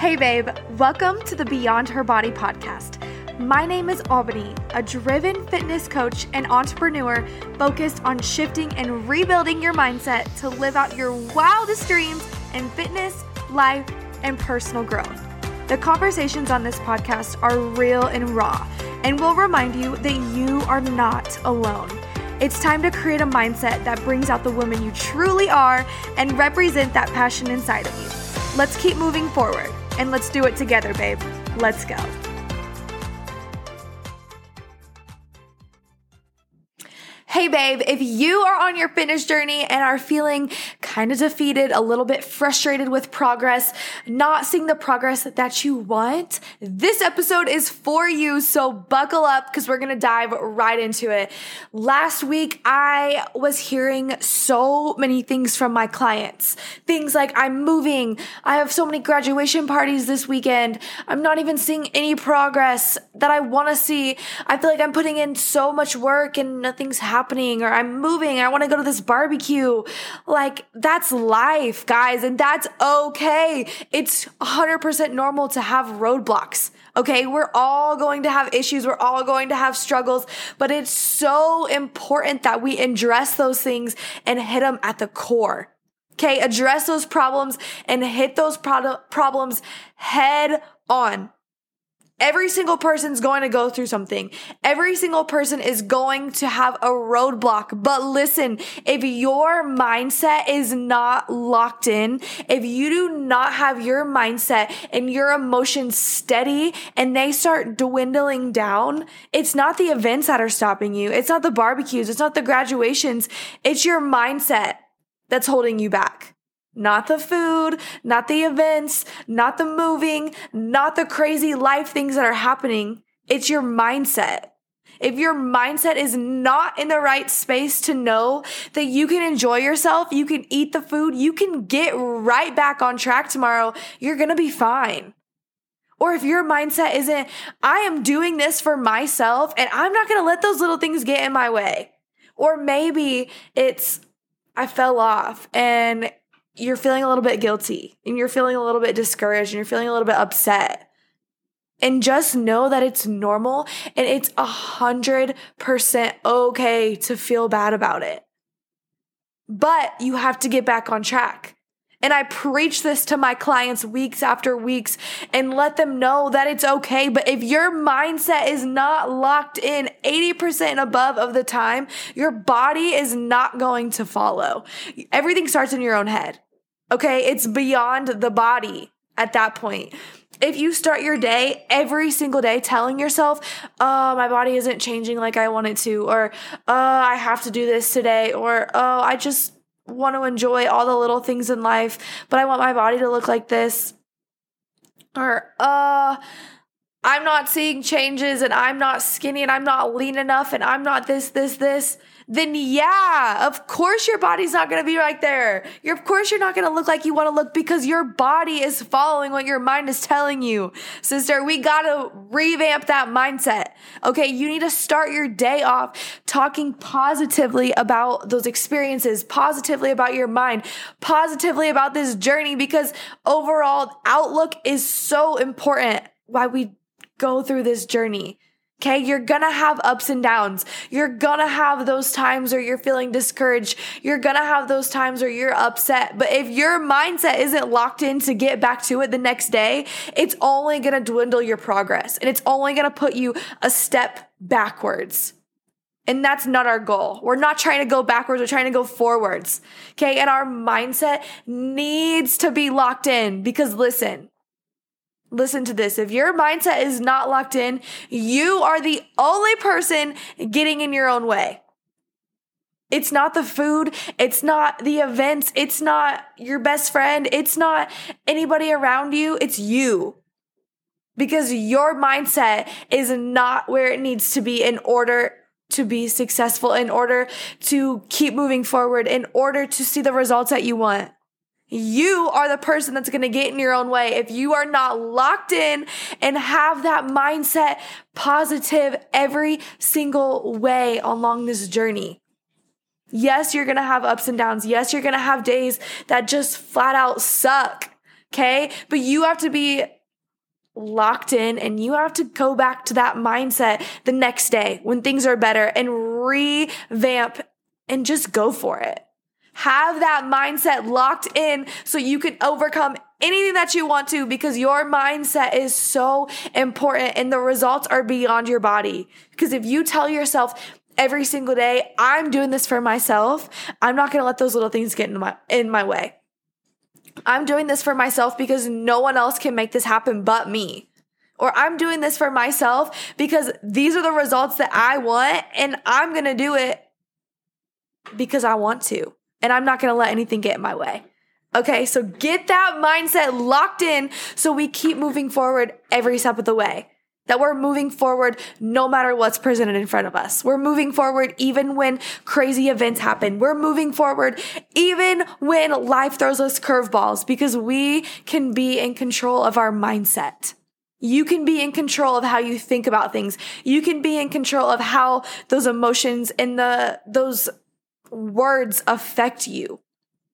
Hey, babe, welcome to the Beyond Her Body podcast. My name is Albany, a driven fitness coach and entrepreneur focused on shifting and rebuilding your mindset to live out your wildest dreams in fitness, life, and personal growth. The conversations on this podcast are real and raw and will remind you that you are not alone. It's time to create a mindset that brings out the woman you truly are and represent that passion inside of you. Let's keep moving forward and let's do it together, babe. Let's go. Hey, babe, if you are on your fitness journey and are feeling kind of defeated, a little bit frustrated with progress, not seeing the progress that you want, this episode is for you. So buckle up because we're going to dive right into it. Last week, I was hearing so many things from my clients. Things like, I'm moving. I have so many graduation parties this weekend. I'm not even seeing any progress that I want to see. I feel like I'm putting in so much work and nothing's happening or I'm moving. I want to go to this barbecue. Like that's life, guys. And that's okay. It's 100% normal to have roadblocks. Okay. We're all going to have issues. We're all going to have struggles, but it's so important that we address those things and hit them at the core. Okay. Address those problems and hit those pro- problems head on. Every single person's going to go through something. Every single person is going to have a roadblock. But listen, if your mindset is not locked in, if you do not have your mindset and your emotions steady and they start dwindling down, it's not the events that are stopping you. It's not the barbecues. It's not the graduations. It's your mindset that's holding you back. Not the food, not the events, not the moving, not the crazy life things that are happening. It's your mindset. If your mindset is not in the right space to know that you can enjoy yourself, you can eat the food, you can get right back on track tomorrow, you're gonna be fine. Or if your mindset isn't, I am doing this for myself and I'm not gonna let those little things get in my way. Or maybe it's, I fell off and you're feeling a little bit guilty and you're feeling a little bit discouraged and you're feeling a little bit upset. And just know that it's normal and it's a hundred percent okay to feel bad about it. But you have to get back on track. And I preach this to my clients weeks after weeks and let them know that it's okay. But if your mindset is not locked in 80% above of the time, your body is not going to follow. Everything starts in your own head. Okay. It's beyond the body at that point. If you start your day every single day telling yourself, oh, my body isn't changing like I want it to, or oh, I have to do this today, or oh, I just want to enjoy all the little things in life, but I want my body to look like this. Or, uh, I'm not seeing changes and I'm not skinny and I'm not lean enough and I'm not this, this, this then yeah, of course your body's not to be right there. You're, of course you're not to look like you want to look because your body is following what your mind is telling you. Sister, we got to revamp that mindset. Okay. You need to start your day off talking positively about those experiences, positively about your mind, positively about this journey because overall outlook is so important why we go through this journey. Okay, you're gonna have ups and downs. You're gonna have those times where you're feeling discouraged. You're gonna have those times where you're upset. But if your mindset isn't locked in to get back to it the next day, it's only gonna dwindle your progress and it's only gonna put you a step backwards. And that's not our goal. We're not trying to go backwards, we're trying to go forwards. Okay, and our mindset needs to be locked in because listen, listen to this. If your mindset is not locked in, you are the only person getting in your own way. It's not the food. It's not the events. It's not your best friend. It's not anybody around you. It's you. Because your mindset is not where it needs to be in order to be successful, in order to keep moving forward, in order to see the results that you want. You are the person that's going to get in your own way. If you are not locked in and have that mindset positive every single way along this journey. Yes, you're going to have ups and downs. Yes, you're going to have days that just flat out suck. Okay. But you have to be locked in and you have to go back to that mindset the next day when things are better and revamp and just go for it. Have that mindset locked in so you can overcome anything that you want to because your mindset is so important and the results are beyond your body. Because if you tell yourself, every single day, I'm doing this for myself. I'm not going to let those little things get in my in my way. I'm doing this for myself because no one else can make this happen but me. Or I'm doing this for myself because these are the results that I want and I'm going to do it because I want to. And I'm not going to let anything get in my way. Okay, so get that mindset locked in so we keep moving forward every step of the way that we're moving forward no matter what's presented in front of us. We're moving forward even when crazy events happen. We're moving forward even when life throws us curveballs because we can be in control of our mindset. You can be in control of how you think about things. You can be in control of how those emotions and the, those words affect you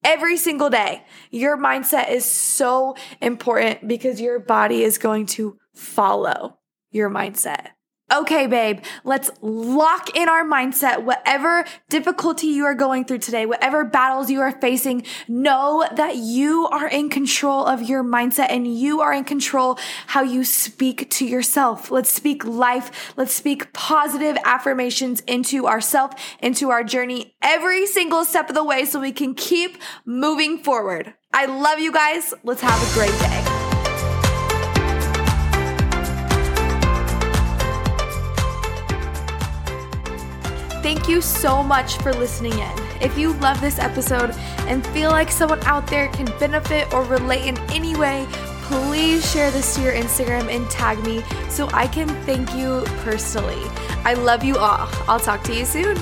every single day. Your mindset is so important because your body is going to follow your mindset. Okay, babe, let's lock in our mindset. Whatever difficulty you are going through today, whatever battles you are facing, know that you are in control of your mindset and you are in control how you speak to yourself. Let's speak life. Let's speak positive affirmations into ourself, into our journey every single step of the way so we can keep moving forward. I love you guys. Let's have a great day. Thank you so much for listening in. If you love this episode and feel like someone out there can benefit or relate in any way, please share this to your Instagram and tag me so I can thank you personally. I love you all. I'll talk to you soon.